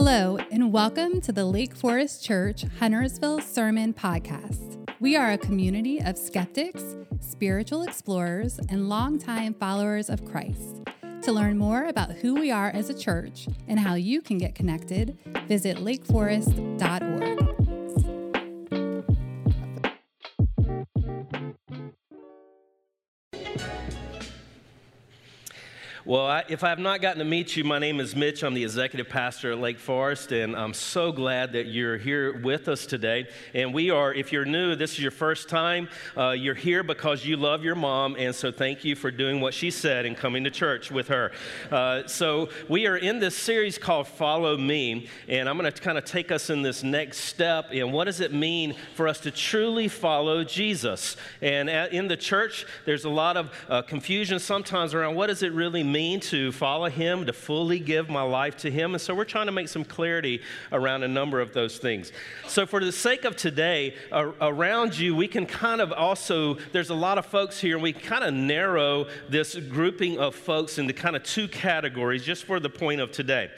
Hello, and welcome to the Lake Forest Church Huntersville Sermon Podcast. We are a community of skeptics, spiritual explorers, and longtime followers of Christ. To learn more about who we are as a church and how you can get connected, visit lakeforest.org. Well, I, if I have not gotten to meet you, my name is Mitch. I'm the executive pastor at Lake Forest, and I'm so glad that you're here with us today. And we are, if you're new, this is your first time, uh, you're here because you love your mom, and so thank you for doing what she said and coming to church with her. Uh, so we are in this series called Follow Me, and I'm going to kind of take us in this next step. And what does it mean for us to truly follow Jesus? And at, in the church, there's a lot of uh, confusion sometimes around what does it really mean mean to follow Him, to fully give my life to Him. And so we're trying to make some clarity around a number of those things. So, for the sake of today, around you, we can kind of also, there's a lot of folks here, and we kind of narrow this grouping of folks into kind of two categories just for the point of today.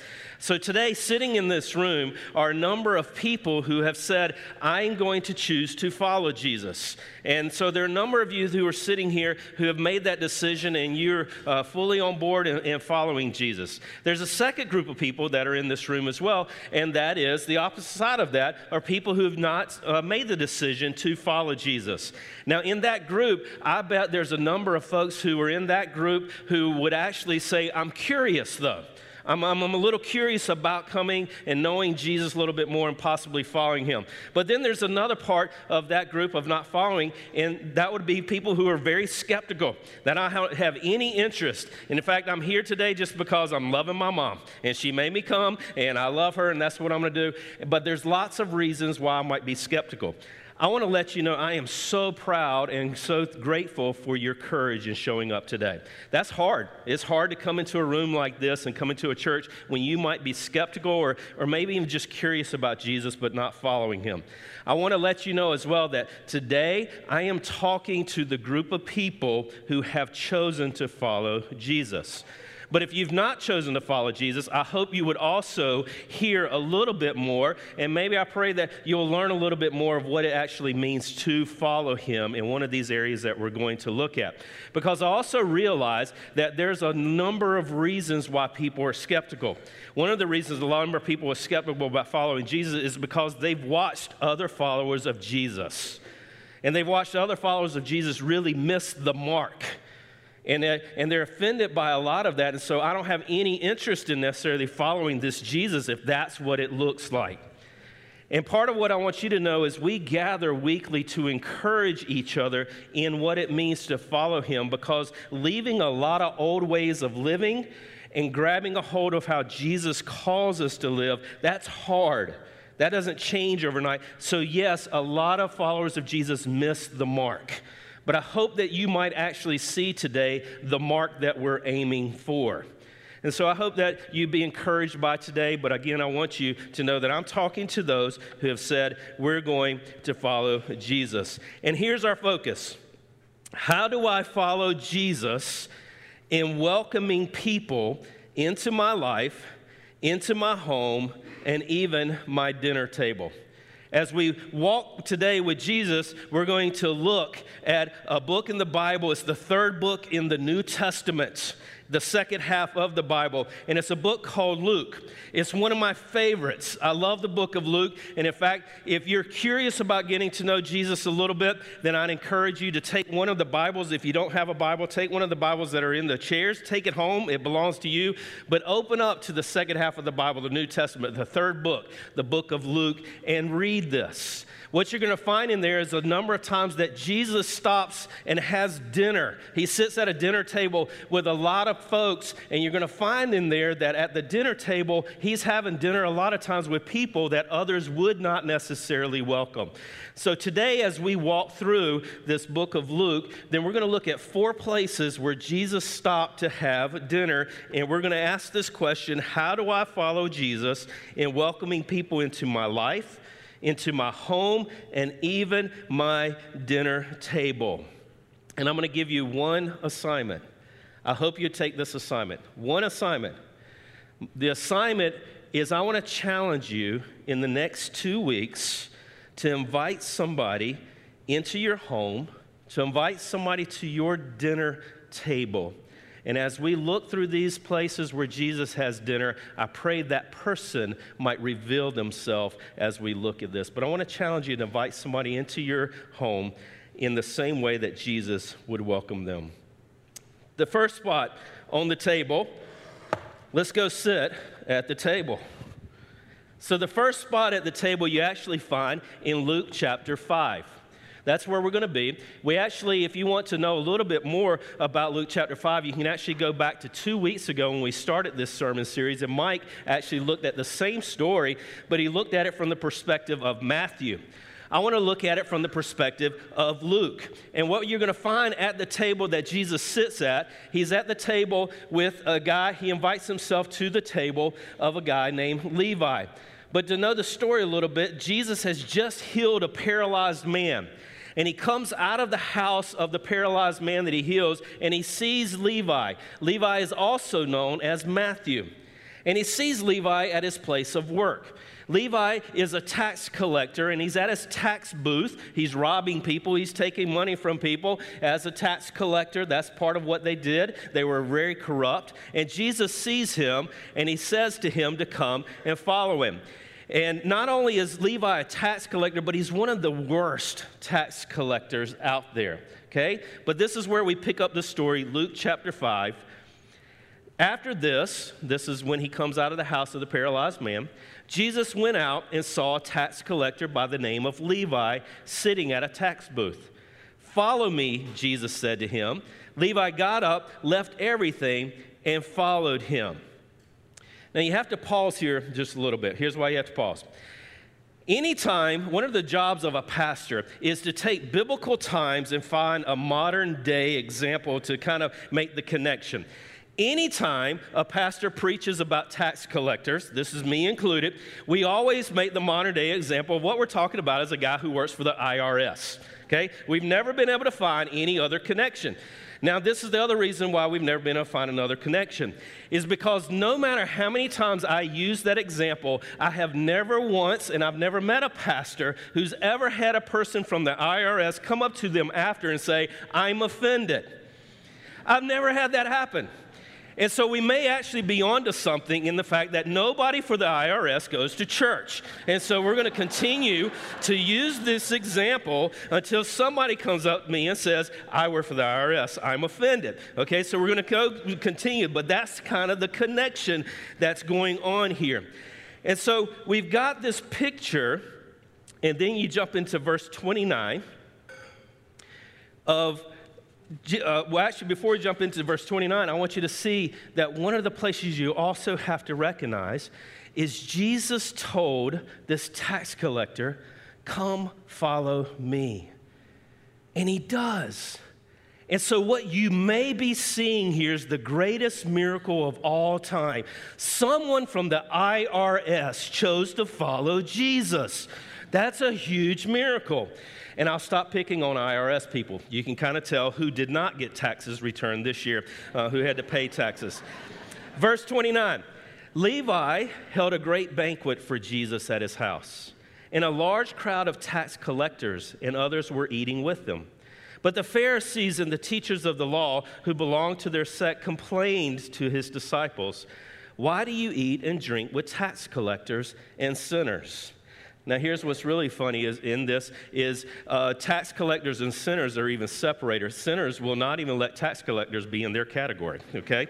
So, today, sitting in this room are a number of people who have said, I'm going to choose to follow Jesus. And so, there are a number of you who are sitting here who have made that decision and you're uh, fully on board and, and following Jesus. There's a second group of people that are in this room as well, and that is the opposite side of that are people who have not uh, made the decision to follow Jesus. Now, in that group, I bet there's a number of folks who are in that group who would actually say, I'm curious though. I'm, I'm, I'm, a little curious about coming and knowing Jesus a little bit more and possibly following him. But then there's another part of that group of not following, and that would be people who are very skeptical that I have any interest. And in fact, I'm here today just because I'm loving my mom, and she made me come, and I love her, and that's what I'm going to do. But there's lots of reasons why I might be skeptical. I want to let you know I am so proud and so grateful for your courage in showing up today. That's hard. It's hard to come into a room like this and come into a church when you might be skeptical or, or maybe even just curious about Jesus but not following him. I want to let you know as well that today I am talking to the group of people who have chosen to follow Jesus. But if you've not chosen to follow Jesus, I hope you would also hear a little bit more. And maybe I pray that you'll learn a little bit more of what it actually means to follow him in one of these areas that we're going to look at. Because I also realize that there's a number of reasons why people are skeptical. One of the reasons a number of people are skeptical about following Jesus is because they've watched other followers of Jesus. And they've watched other followers of Jesus really miss the mark and, uh, and they're offended by a lot of that. And so I don't have any interest in necessarily following this Jesus if that's what it looks like. And part of what I want you to know is we gather weekly to encourage each other in what it means to follow Him because leaving a lot of old ways of living and grabbing a hold of how Jesus calls us to live, that's hard. That doesn't change overnight. So, yes, a lot of followers of Jesus miss the mark. But I hope that you might actually see today the mark that we're aiming for. And so I hope that you be encouraged by today. But again, I want you to know that I'm talking to those who have said, we're going to follow Jesus. And here's our focus How do I follow Jesus in welcoming people into my life, into my home, and even my dinner table? As we walk today with Jesus, we're going to look at a book in the Bible. It's the third book in the New Testament the second half of the Bible, and it's a book called Luke. It's one of my favorites. I love the book of Luke, and in fact, if you're curious about getting to know Jesus a little bit, then I'd encourage you to take one of the Bibles. If you don't have a Bible, take one of the Bibles that are in the chairs, take it home, it belongs to you, but open up to the second half of the Bible, the New Testament, the third book, the book of Luke, and read this. What you're going to find in there is a number of times that Jesus stops and has dinner. He sits at a dinner table with a lot of folks, and you're going to find in there that at the dinner table, he's having dinner a lot of times with people that others would not necessarily welcome. So today, as we walk through this book of Luke, then we're going to look at four places where Jesus stopped to have dinner, and we're going to ask this question How do I follow Jesus in welcoming people into my life? Into my home and even my dinner table. And I'm going to give you one assignment. I hope you take this assignment. One assignment. The assignment is I want to challenge you in the next two weeks to invite somebody into your home, to invite somebody to your dinner table. And as we look through these places where Jesus has dinner, I pray that person might reveal themselves as we look at this. But I want to challenge you to invite somebody into your home in the same way that Jesus would welcome them. The first spot on the table, let's go sit at the table. So, the first spot at the table you actually find in Luke chapter 5. That's where we're going to be. We actually, if you want to know a little bit more about Luke chapter 5, you can actually go back to two weeks ago when we started this sermon series. And Mike actually looked at the same story, but he looked at it from the perspective of Matthew. I want to look at it from the perspective of Luke. And what you're going to find at the table that Jesus sits at, he's at the table with a guy, he invites himself to the table of a guy named Levi. But to know the story a little bit, Jesus has just healed a paralyzed man and he comes out of the house of the paralyzed man that he heals, and he sees Levi. Levi is also known as Matthew. And he sees Levi at his place of work. Levi is a tax collector and he's at his tax booth. He's robbing people, he's taking money from people as a tax collector. That's part of what they did. They were very corrupt. And Jesus sees him and he says to him to come and follow him. And not only is Levi a tax collector, but he's one of the worst tax collectors out there. Okay? But this is where we pick up the story, Luke chapter 5. After this, this is when he comes out of the house of the paralyzed man, Jesus went out and saw a tax collector by the name of Levi sitting at a tax booth. Follow me, Jesus said to him. Levi got up, left everything, and followed him. Now you have to pause here just a little bit. Here's why you have to pause. Anytime, one of the jobs of a pastor is to take biblical times and find a modern day example to kind of make the connection. Anytime a pastor preaches about tax collectors, this is me included, we always make the modern day example of what we're talking about as a guy who works for the IRS. Okay? We've never been able to find any other connection. Now, this is the other reason why we've never been able to find another connection, is because no matter how many times I use that example, I have never once, and I've never met a pastor who's ever had a person from the IRS come up to them after and say, I'm offended. I've never had that happen. And so we may actually be onto something in the fact that nobody for the IRS goes to church. And so we're going to continue to use this example until somebody comes up to me and says, I work for the IRS. I'm offended. Okay, so we're going to go continue, but that's kind of the connection that's going on here. And so we've got this picture, and then you jump into verse 29 of uh, well, actually, before we jump into verse 29, I want you to see that one of the places you also have to recognize is Jesus told this tax collector, Come follow me. And he does. And so, what you may be seeing here is the greatest miracle of all time. Someone from the IRS chose to follow Jesus. That's a huge miracle. And I'll stop picking on IRS people. You can kind of tell who did not get taxes returned this year, uh, who had to pay taxes. Verse 29 Levi held a great banquet for Jesus at his house, and a large crowd of tax collectors and others were eating with them. But the Pharisees and the teachers of the law who belonged to their sect complained to his disciples, Why do you eat and drink with tax collectors and sinners? Now, here's what's really funny is in this is uh, tax collectors and sinners are even separated. Sinners will not even let tax collectors be in their category, okay?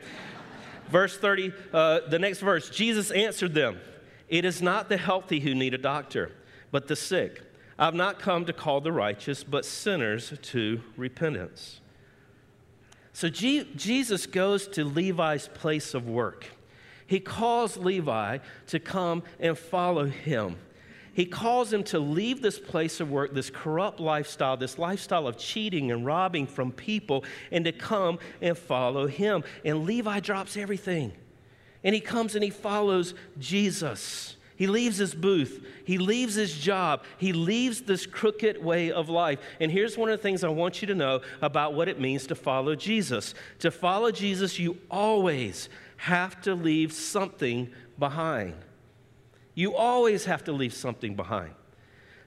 verse 30, uh, the next verse, Jesus answered them, It is not the healthy who need a doctor, but the sick. I've not come to call the righteous, but sinners to repentance. So G- Jesus goes to Levi's place of work. He calls Levi to come and follow him he calls him to leave this place of work, this corrupt lifestyle, this lifestyle of cheating and robbing from people, and to come and follow him. And Levi drops everything. And he comes and he follows Jesus. He leaves his booth. He leaves his job. He leaves this crooked way of life. And here's one of the things I want you to know about what it means to follow Jesus. To follow Jesus, you always have to leave something behind. You always have to leave something behind.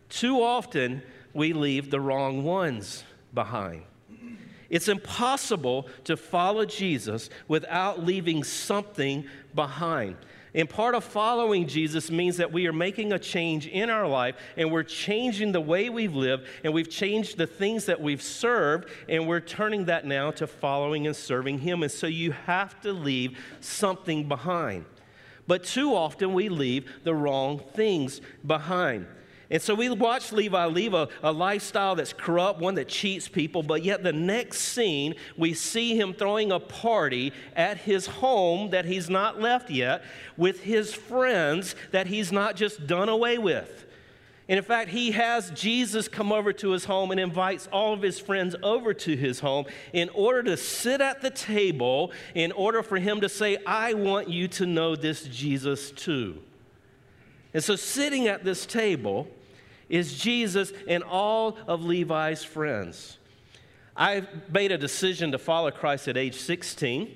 Too often, we leave the wrong ones behind. It's impossible to follow Jesus without leaving something behind. And part of following Jesus means that we are making a change in our life and we're changing the way we've lived and we've changed the things that we've served and we're turning that now to following and serving Him. And so you have to leave something behind. But too often we leave the wrong things behind. And so we watch Levi leave a, a, lifestyle that's corrupt, one that cheats people, but yet the next scene, we see him throwing a party at his home that he's not left yet with his friends that he's not just done away with. And in fact, he has Jesus come over to his home and invites all of his friends over to his home in order to sit at the table, in order for him to say, I want you to know this Jesus too. And so, sitting at this table, is Jesus and all of Levi's friends. I made a decision to follow Christ at age 16.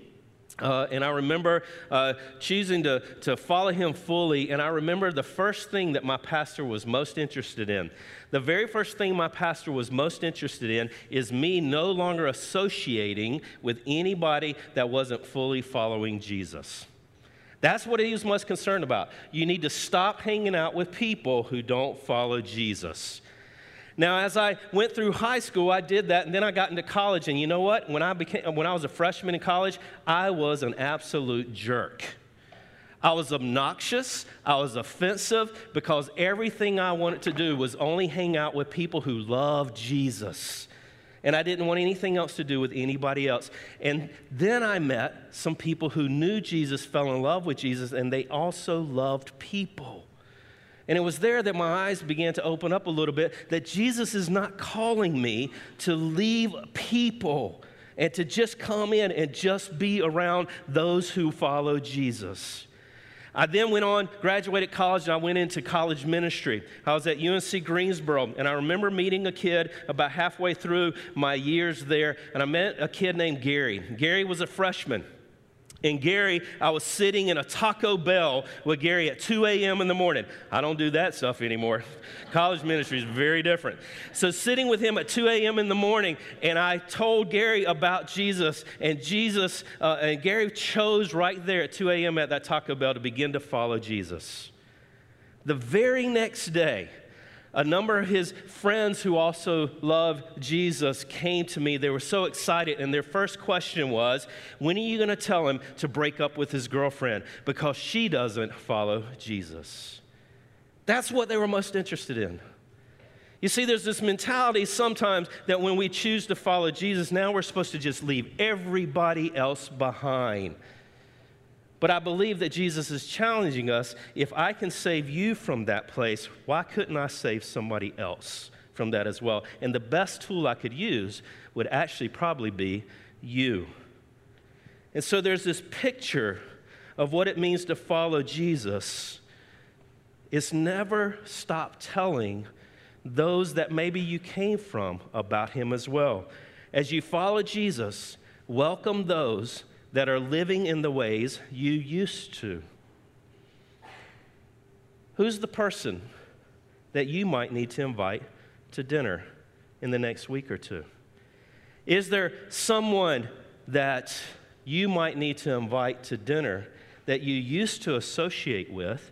Uh, and I remember uh, choosing to, to follow him fully. And I remember the first thing that my pastor was most interested in. The very first thing my pastor was most interested in is me no longer associating with anybody that wasn't fully following Jesus. That's what he was most concerned about. You need to stop hanging out with people who don't follow Jesus. Now, as I went through high school, I did that, and then I got into college. And you know what? When I, became, when I was a freshman in college, I was an absolute jerk. I was obnoxious, I was offensive, because everything I wanted to do was only hang out with people who loved Jesus and I didn't want anything else to do with anybody else. And then I met some people who knew Jesus, fell in love with Jesus, and they also loved people. And it was there that my eyes began to open up a little bit that Jesus is not calling me to leave people and to just come in and just be around those who follow Jesus. I then went on, graduated college, and I went into college ministry. I was at UNC Greensboro, and I remember meeting a kid about halfway through my years there, and I met a kid named Gary. Gary was a freshman. And Gary, I was sitting in a Taco Bell with Gary at 2 a.m. in the morning. I don't do that stuff anymore. College ministry is very different. So, sitting with him at 2 a.m. in the morning, and I told Gary about Jesus, and Jesus, uh, and Gary chose right there at 2 a.m. at that Taco Bell to begin to follow Jesus. The very next day, a number of his friends who also love Jesus came to me. They were so excited, and their first question was, When are you going to tell him to break up with his girlfriend because she doesn't follow Jesus? That's what they were most interested in. You see, there's this mentality sometimes that when we choose to follow Jesus, now we're supposed to just leave everybody else behind. But I believe that Jesus is challenging us if I can save you from that place, why couldn't I save somebody else from that as well? And the best tool I could use would actually probably be you. And so there's this picture of what it means to follow Jesus. It's never stop telling those that maybe you came from about him as well. As you follow Jesus, welcome those that are living in the ways you used to? Who's the person that you might need to invite to dinner in the next week or two? Is there someone that you might need to invite to dinner that you used to associate with,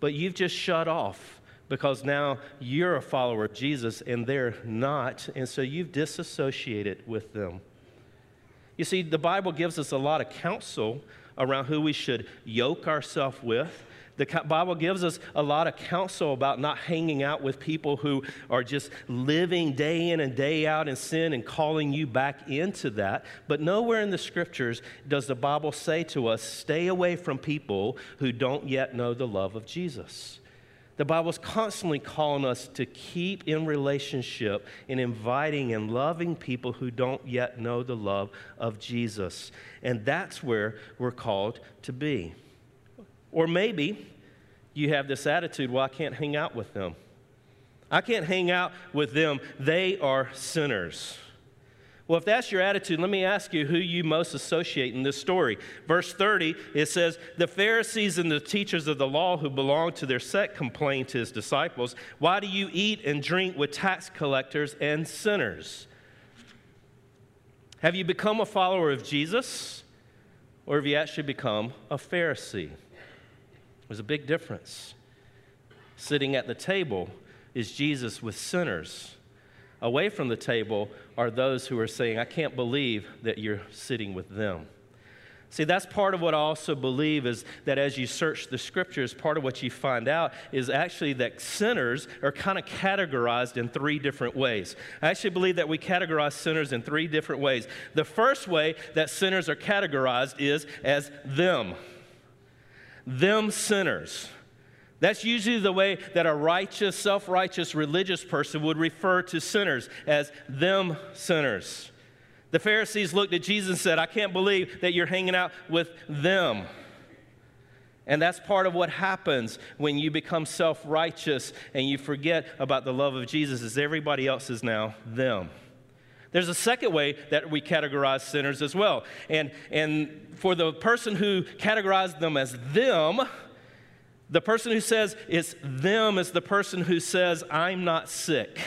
but you've just shut off because now you're a follower of Jesus and they're not, and so you've disassociated with them? You see, the Bible gives us a lot of counsel around who we should yoke ourselves with. The Bible gives us a lot of counsel about not hanging out with people who are just living day in and day out in sin and calling you back into that. But nowhere in the scriptures does the Bible say to us, stay away from people who don't yet know the love of Jesus. The Bible's constantly calling us to keep in relationship and inviting and loving people who don't yet know the love of Jesus. And that's where we're called to be. Or maybe you have this attitude well, I can't hang out with them. I can't hang out with them. They are sinners. Well, if that's your attitude, let me ask you who you most associate in this story. Verse 30, it says, The Pharisees and the teachers of the law who belonged to their sect complained to his disciples, Why do you eat and drink with tax collectors and sinners? Have you become a follower of Jesus, or have you actually become a Pharisee? There's a big difference. Sitting at the table is Jesus with sinners away from the table are those who are saying, I can't believe that you're sitting with them. See, that's part of what I also believe is that as you search the scriptures, part of what you find out is actually that sinners are kind of categorized in three different ways. I actually believe that we categorize sinners in three different ways. The first way that sinners are categorized is as them, them sinners. That's usually the way that a righteous, self righteous religious person would refer to sinners as them sinners. The Pharisees looked at Jesus and said, I can't believe that you're hanging out with them. And that's part of what happens when you become self righteous and you forget about the love of Jesus, is everybody else is now them. There's a second way that we categorize sinners as well. And, and for the person who categorized them as them, the person who says it's them is the person who says, I'm not sick.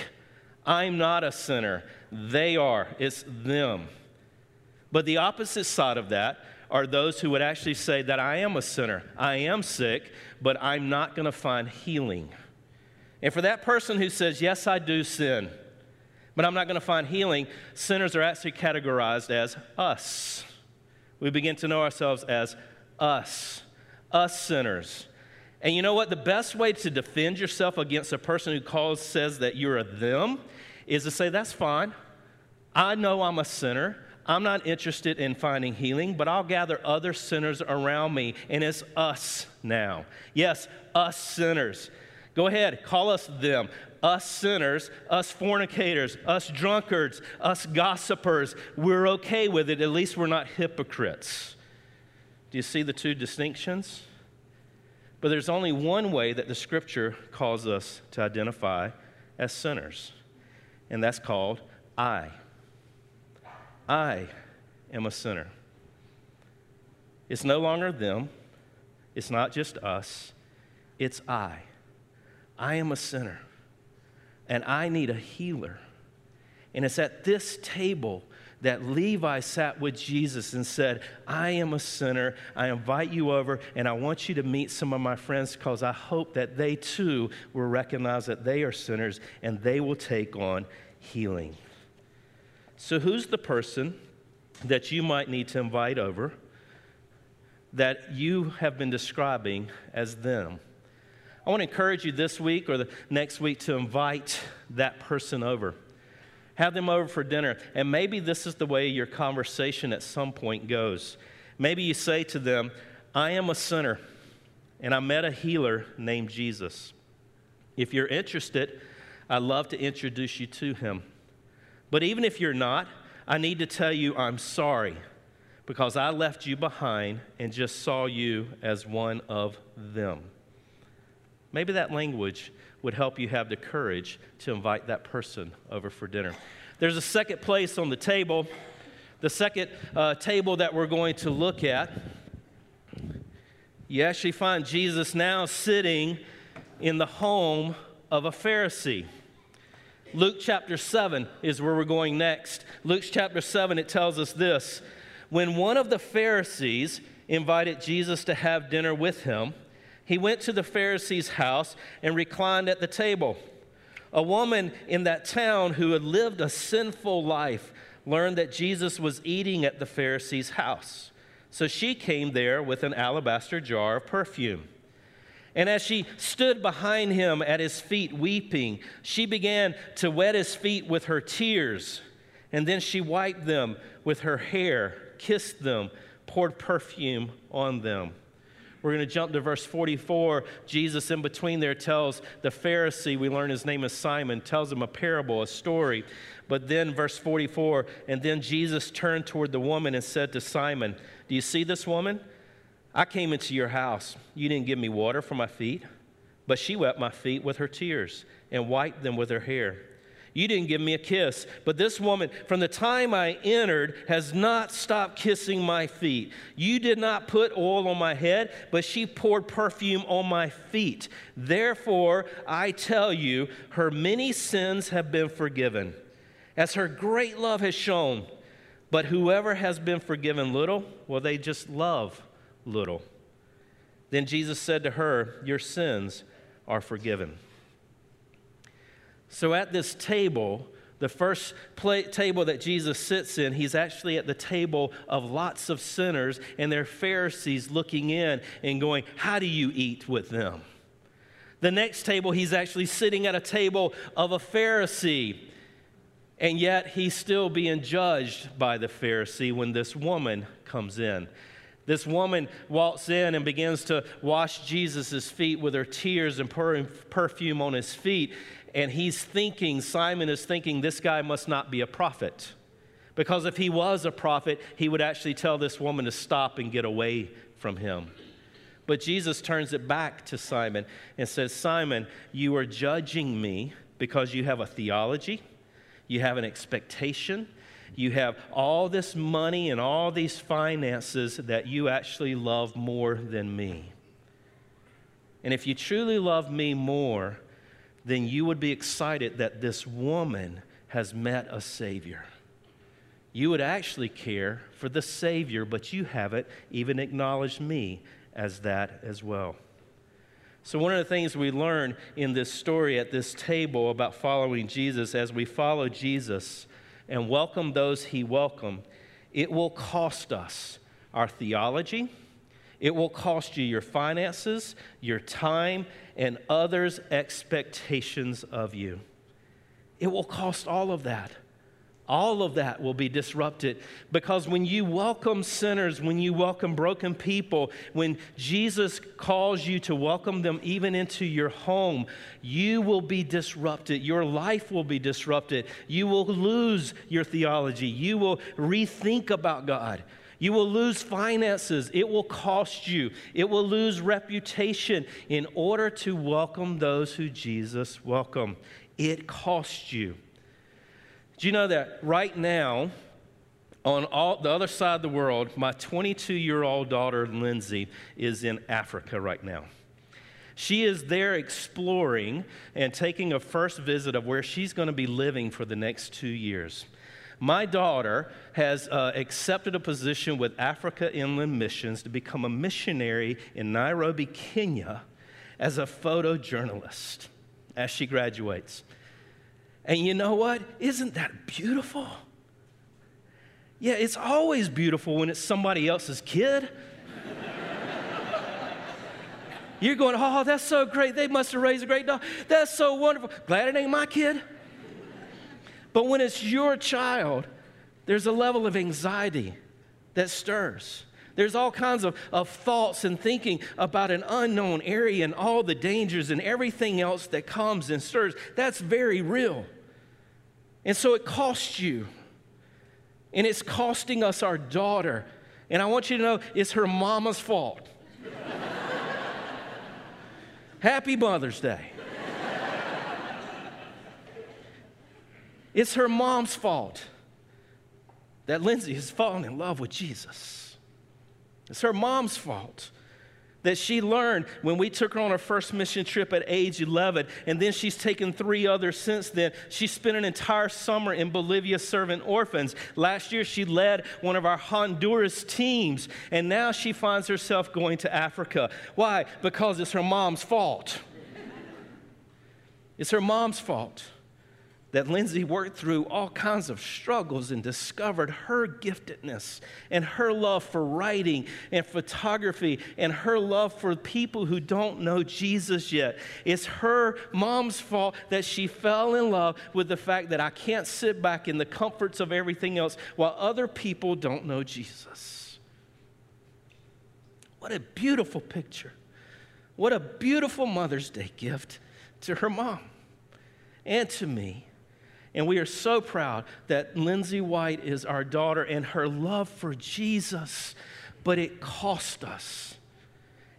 I'm not a sinner. They are. It's them. But the opposite side of that are those who would actually say that I am a sinner. I am sick, but I'm not going to find healing. And for that person who says, Yes, I do sin, but I'm not going to find healing, sinners are actually categorized as us. We begin to know ourselves as us, us sinners. And you know what? The best way to defend yourself against a person who calls says that you're a them is to say, That's fine. I know I'm a sinner. I'm not interested in finding healing, but I'll gather other sinners around me, and it's us now. Yes, us sinners. Go ahead, call us them. Us sinners, us fornicators, us drunkards, us gossipers. We're okay with it. At least we're not hypocrites. Do you see the two distinctions? But there's only one way that the scripture calls us to identify as sinners, and that's called I. I am a sinner. It's no longer them, it's not just us, it's I. I am a sinner, and I need a healer. And it's at this table that Levi sat with Jesus and said, I am a sinner. I invite you over, and I want you to meet some of my friends because I hope that they too will recognize that they are sinners and they will take on healing. So, who's the person that you might need to invite over that you have been describing as them? I want to encourage you this week or the next week to invite that person over. Have them over for dinner. And maybe this is the way your conversation at some point goes. Maybe you say to them, I am a sinner, and I met a healer named Jesus. If you're interested, I'd love to introduce you to him. But even if you're not, I need to tell you I'm sorry because I left you behind and just saw you as one of them. Maybe that language would help you have the courage to invite that person over for dinner. There's a second place on the table, the second uh, table that we're going to look at. You actually find Jesus now sitting in the home of a Pharisee. Luke chapter 7 is where we're going next. Luke chapter 7, it tells us this When one of the Pharisees invited Jesus to have dinner with him, he went to the Pharisee's house and reclined at the table. A woman in that town who had lived a sinful life learned that Jesus was eating at the Pharisee's house. So she came there with an alabaster jar of perfume. And as she stood behind him at his feet weeping, she began to wet his feet with her tears. And then she wiped them with her hair, kissed them, poured perfume on them. We're going to jump to verse 44. Jesus, in between there, tells the Pharisee, we learn his name is Simon, tells him a parable, a story. But then, verse 44, and then Jesus turned toward the woman and said to Simon, Do you see this woman? I came into your house. You didn't give me water for my feet, but she wet my feet with her tears and wiped them with her hair. You didn't give me a kiss. But this woman, from the time I entered, has not stopped kissing my feet. You did not put oil on my head, but she poured perfume on my feet. Therefore, I tell you, her many sins have been forgiven, as her great love has shown. But whoever has been forgiven little, well, they just love little. Then Jesus said to her, Your sins are forgiven. So at this table, the first table that Jesus sits in, he's actually at the table of lots of sinners, and they're Pharisees looking in and going, How do you eat with them? The next table, he's actually sitting at a table of a Pharisee, and yet he's still being judged by the Pharisee when this woman comes in. This woman walks in and begins to wash Jesus' feet with her tears and pouring perfume on his feet. And he's thinking, Simon is thinking, this guy must not be a prophet. Because if he was a prophet, he would actually tell this woman to stop and get away from him. But Jesus turns it back to Simon and says, Simon, you are judging me because you have a theology, you have an expectation, you have all this money and all these finances that you actually love more than me. And if you truly love me more, then you would be excited that this woman has met a Savior. You would actually care for the Savior, but you haven't even acknowledged me as that as well. So, one of the things we learn in this story at this table about following Jesus, as we follow Jesus and welcome those he welcomed, it will cost us our theology, it will cost you your finances, your time, and others' expectations of you. It will cost all of that. All of that will be disrupted because when you welcome sinners, when you welcome broken people, when Jesus calls you to welcome them even into your home, you will be disrupted. Your life will be disrupted. You will lose your theology. You will rethink about God. You will lose finances. It will cost you. It will lose reputation in order to welcome those who Jesus welcomed. It costs you. Do you know that right now, on all, the other side of the world, my 22 year old daughter, Lindsay, is in Africa right now. She is there exploring and taking a first visit of where she's going to be living for the next two years. My daughter has uh, accepted a position with Africa Inland Missions to become a missionary in Nairobi, Kenya, as a photojournalist as she graduates. And you know what? Isn't that beautiful? Yeah, it's always beautiful when it's somebody else's kid. You're going, oh, that's so great. They must have raised a great dog. That's so wonderful. Glad it ain't my kid. But when it's your child, there's a level of anxiety that stirs. There's all kinds of, of thoughts and thinking about an unknown area and all the dangers and everything else that comes and stirs. That's very real. And so it costs you. And it's costing us our daughter. And I want you to know it's her mama's fault. Happy Mother's Day. It's her mom's fault that Lindsay has fallen in love with Jesus. It's her mom's fault that she learned when we took her on her first mission trip at age 11, and then she's taken three others since then. She spent an entire summer in Bolivia serving orphans. Last year, she led one of our Honduras teams, and now she finds herself going to Africa. Why? Because it's her mom's fault. It's her mom's fault that Lindsay worked through all kinds of struggles and discovered her giftedness and her love for writing and photography and her love for people who don't know Jesus yet. It's her mom's fault that she fell in love with the fact that I can't sit back in the comforts of everything else while other people don't know Jesus. What a beautiful picture. What a beautiful Mother's Day gift to her mom and to me. And we are so proud that Lindsay White is our daughter and her love for Jesus, but it cost us.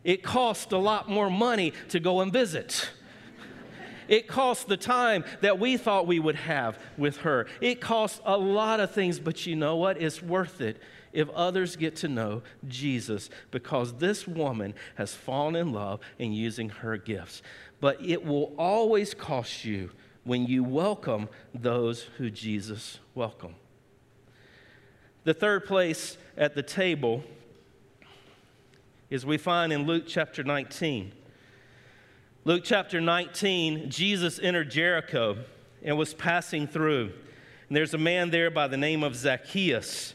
It cost a lot more money to go and visit. It cost the time that we thought we would have with her. It cost a lot of things, but you know what? It's worth it if others get to know Jesus because this woman has fallen in love and using her gifts. But it will always cost you when you welcome those who Jesus welcomed. The third place at the table is we find in Luke chapter 19. Luke chapter 19, Jesus entered Jericho and was passing through. And there's a man there by the name of Zacchaeus.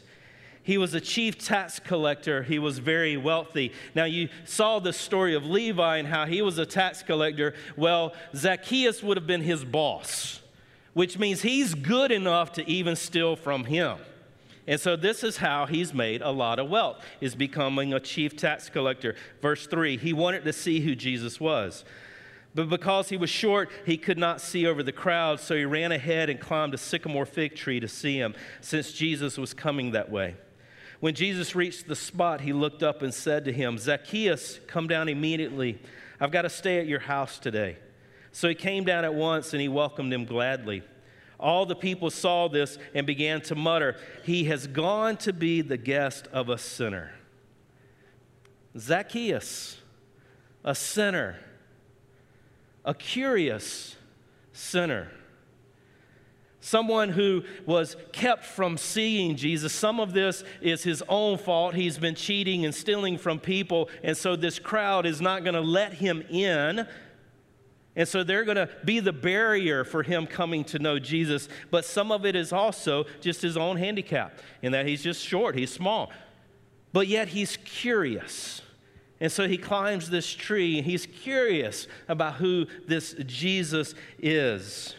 He was a chief tax collector. He was very wealthy. Now, you saw the story of Levi and how he was a tax collector. Well, Zacchaeus would have been his boss, which means he's good enough to even steal from him. And so this is how he's made a lot of wealth, is becoming a chief tax collector. Verse 3, he wanted to see who Jesus was. But because he was short, he could not see over the crowd, so he ran ahead and climbed a sycamore fig tree to see him, since Jesus was coming that way. When Jesus reached the spot, he looked up and said to him, Zacchaeus, come down immediately. I've got to stay at your house today. So he came down at once and he welcomed him gladly. All the people saw this and began to mutter, He has gone to be the guest of a sinner. Zacchaeus, a sinner, a curious sinner someone who was kept from seeing Jesus. Some of this is his own fault. He's been cheating and stealing from people, and so this crowd is not going to let him in. And so they're going to be the barrier for him coming to know Jesus. But some of it is also just his own handicap, in that he's just short, he's small. But yet he's curious. And so he climbs this tree and he's curious about who this Jesus is.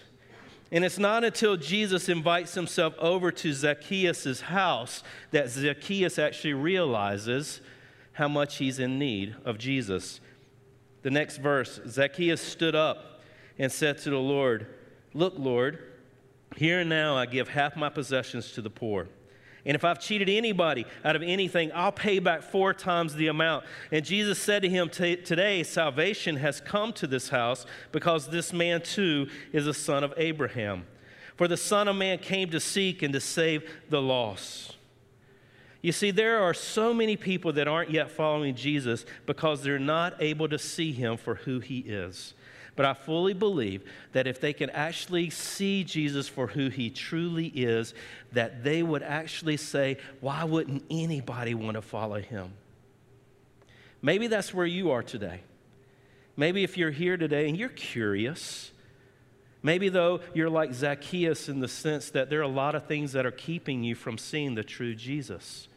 And it's not until Jesus invites himself over to Zacchaeus' house that Zacchaeus actually realizes how much he's in need of Jesus. The next verse Zacchaeus stood up and said to the Lord, Look, Lord, here and now I give half my possessions to the poor. And if I've cheated anybody out of anything, I'll pay back four times the amount. And Jesus said to him, Today salvation has come to this house because this man too is a son of Abraham. For the Son of Man came to seek and to save the lost. You see, there are so many people that aren't yet following Jesus because they're not able to see him for who he is. But I fully believe that if they can actually see Jesus for who he truly is, that they would actually say, Why wouldn't anybody want to follow him? Maybe that's where you are today. Maybe if you're here today and you're curious, maybe though you're like Zacchaeus in the sense that there are a lot of things that are keeping you from seeing the true Jesus.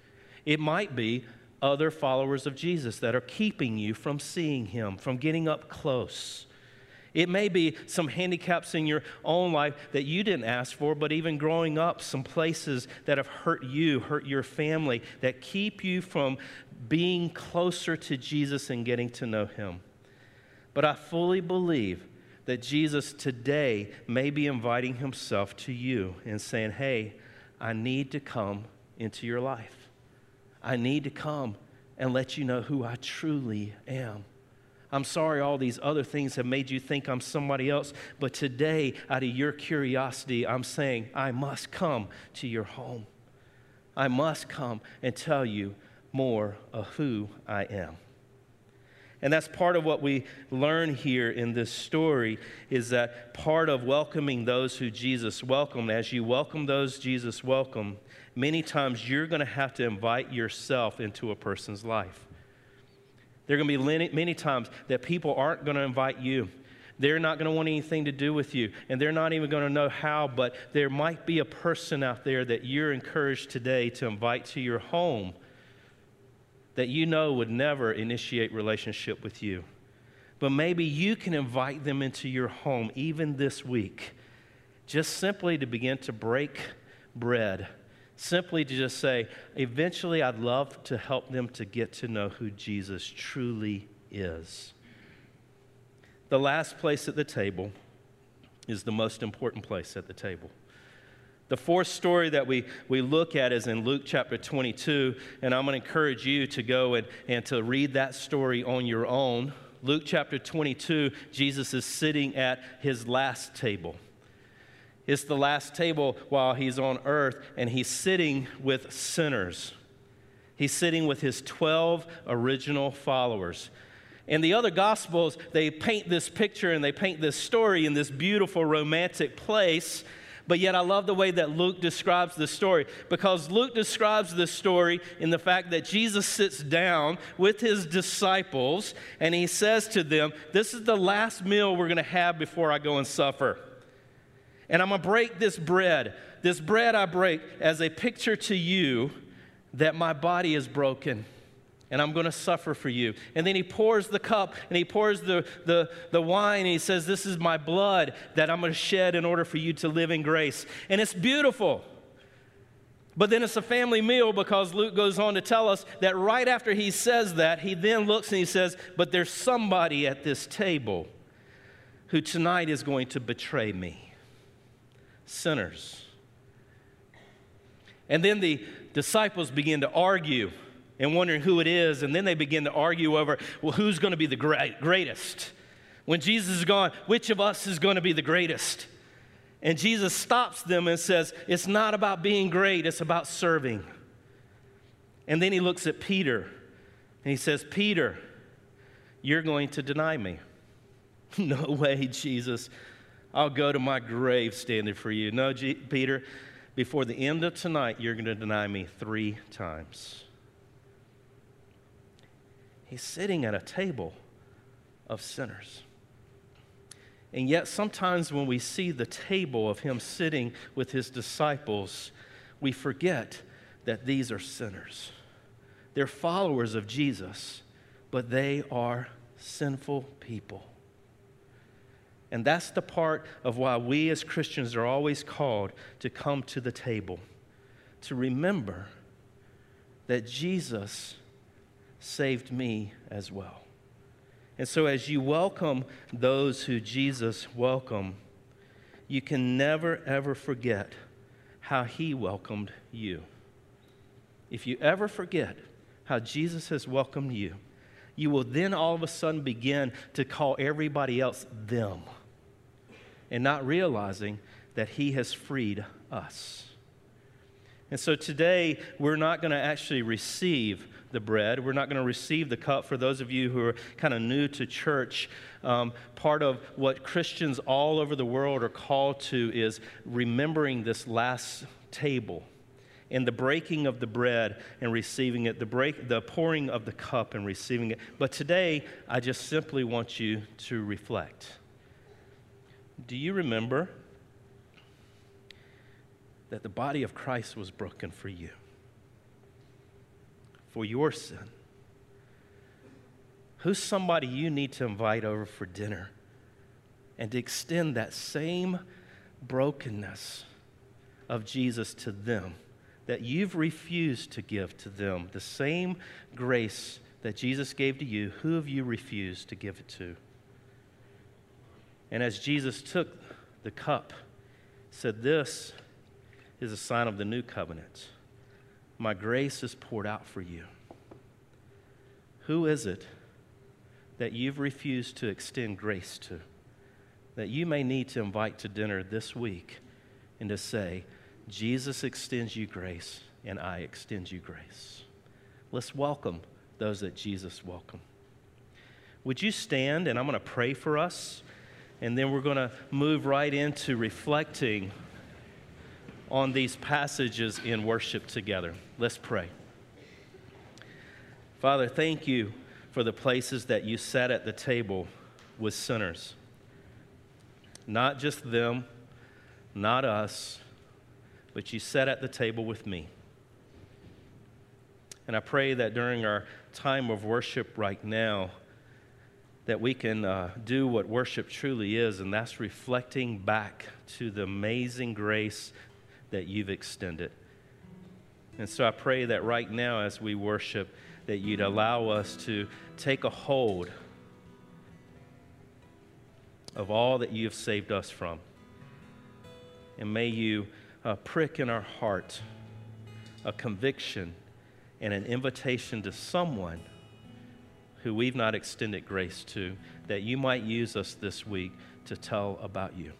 It might be other followers of Jesus that are keeping you from seeing him, from getting up close. It may be some handicaps in your own life that you didn't ask for, but even growing up, some places that have hurt you, hurt your family, that keep you from being closer to Jesus and getting to know Him. But I fully believe that Jesus today may be inviting Himself to you and saying, Hey, I need to come into your life. I need to come and let you know who I truly am. I'm sorry all these other things have made you think I'm somebody else, but today, out of your curiosity, I'm saying, I must come to your home. I must come and tell you more of who I am. And that's part of what we learn here in this story is that part of welcoming those who Jesus welcomed, as you welcome those Jesus welcomed, many times you're going to have to invite yourself into a person's life. There are going to be many, times that people aren't going to invite you. They're not going to want anything to do with you, and they're not even going to know how, but there might be a person out there that you're encouraged today to invite to your home that you know would never initiate relationship with you. But maybe you can invite them into your home even this week, just simply to begin to break bread simply to just say, eventually, I'd love to help them to get to know who Jesus truly is. The last place at the table is the most important place at the table. The fourth story that we, we look at is in Luke chapter 22, and I'm going to encourage you to go and, and to read that story on your own. Luke chapter 22, Jesus is sitting at his last table. It's the last table while he's on earth, and he's sitting with sinners. He's sitting with his 12 original followers. And the other gospels, they paint this picture and they paint this story in this beautiful romantic place. But yet, I love the way that Luke describes the story because Luke describes the story in the fact that Jesus sits down with his disciples and he says to them, This is the last meal we're going to have before I go and suffer. And I'm going to break this bread. This bread I break as a picture to you that my body is broken and I'm going to suffer for you. And then he pours the cup and he pours the, the, the wine and he says, This is my blood that I'm going to shed in order for you to live in grace. And it's beautiful. But then it's a family meal because Luke goes on to tell us that right after he says that, he then looks and he says, But there's somebody at this table who tonight is going to betray me. Sinners. And then the disciples begin to argue and wondering who it is, and then they begin to argue over, well, who's going to be the great, greatest? When Jesus is gone, which of us is going to be the greatest? And Jesus stops them and says, It's not about being great, it's about serving. And then he looks at Peter and he says, Peter, you're going to deny me. no way, Jesus. I'll go to my grave standing for you. No, G- Peter, before the end of tonight, you're going to deny me three times. He's sitting at a table of sinners. And yet, sometimes when we see the table of him sitting with his disciples, we forget that these are sinners. They're followers of Jesus, but they are sinful people. And that's the part of why we as Christians are always called to come to the table, to remember that Jesus saved me as well. And so, as you welcome those who Jesus welcomed, you can never, ever forget how he welcomed you. If you ever forget how Jesus has welcomed you, you will then all of a sudden begin to call everybody else them and not realizing that He has freed us. And so today, we're not going to actually receive the bread. We're not going to receive the cup. For those of you who are kind of new to church, um, part of what Christians all over the world are called to is remembering this last table and the breaking of the bread and receiving it, the, break, the pouring of the cup and receiving it. But today, I just simply want you to reflect. Do you remember that the body of Christ was broken for you, for your sin? Who's somebody you need to invite over for dinner and to extend that same brokenness of Jesus to them that you've refused to give to them? The same grace that Jesus gave to you, who have you refused to give it to? And as Jesus took the cup, said, This is a sign of the new covenant. My grace is poured out for you. Who is it that you've refused to extend grace to? That you may need to invite to dinner this week and to say, Jesus extends you grace, and I extend you grace. Let's welcome those that Jesus welcomed. Would you stand and I'm going to pray for us? And then we're going to move right into reflecting on these passages in worship together. Let's pray. Father, thank you for the places that you sat at the table with sinners. Not just them, not us, but you sat at the table with me. And I pray that during our time of worship right now, that we can uh, do what worship truly is, and that's reflecting back to the amazing grace that you've extended. And so I pray that right now, as we worship, that you'd allow us to take a hold of all that you have saved us from. And may you uh, prick in our heart a conviction and an invitation to someone who we've not extended grace to, that you might use us this week to tell about you.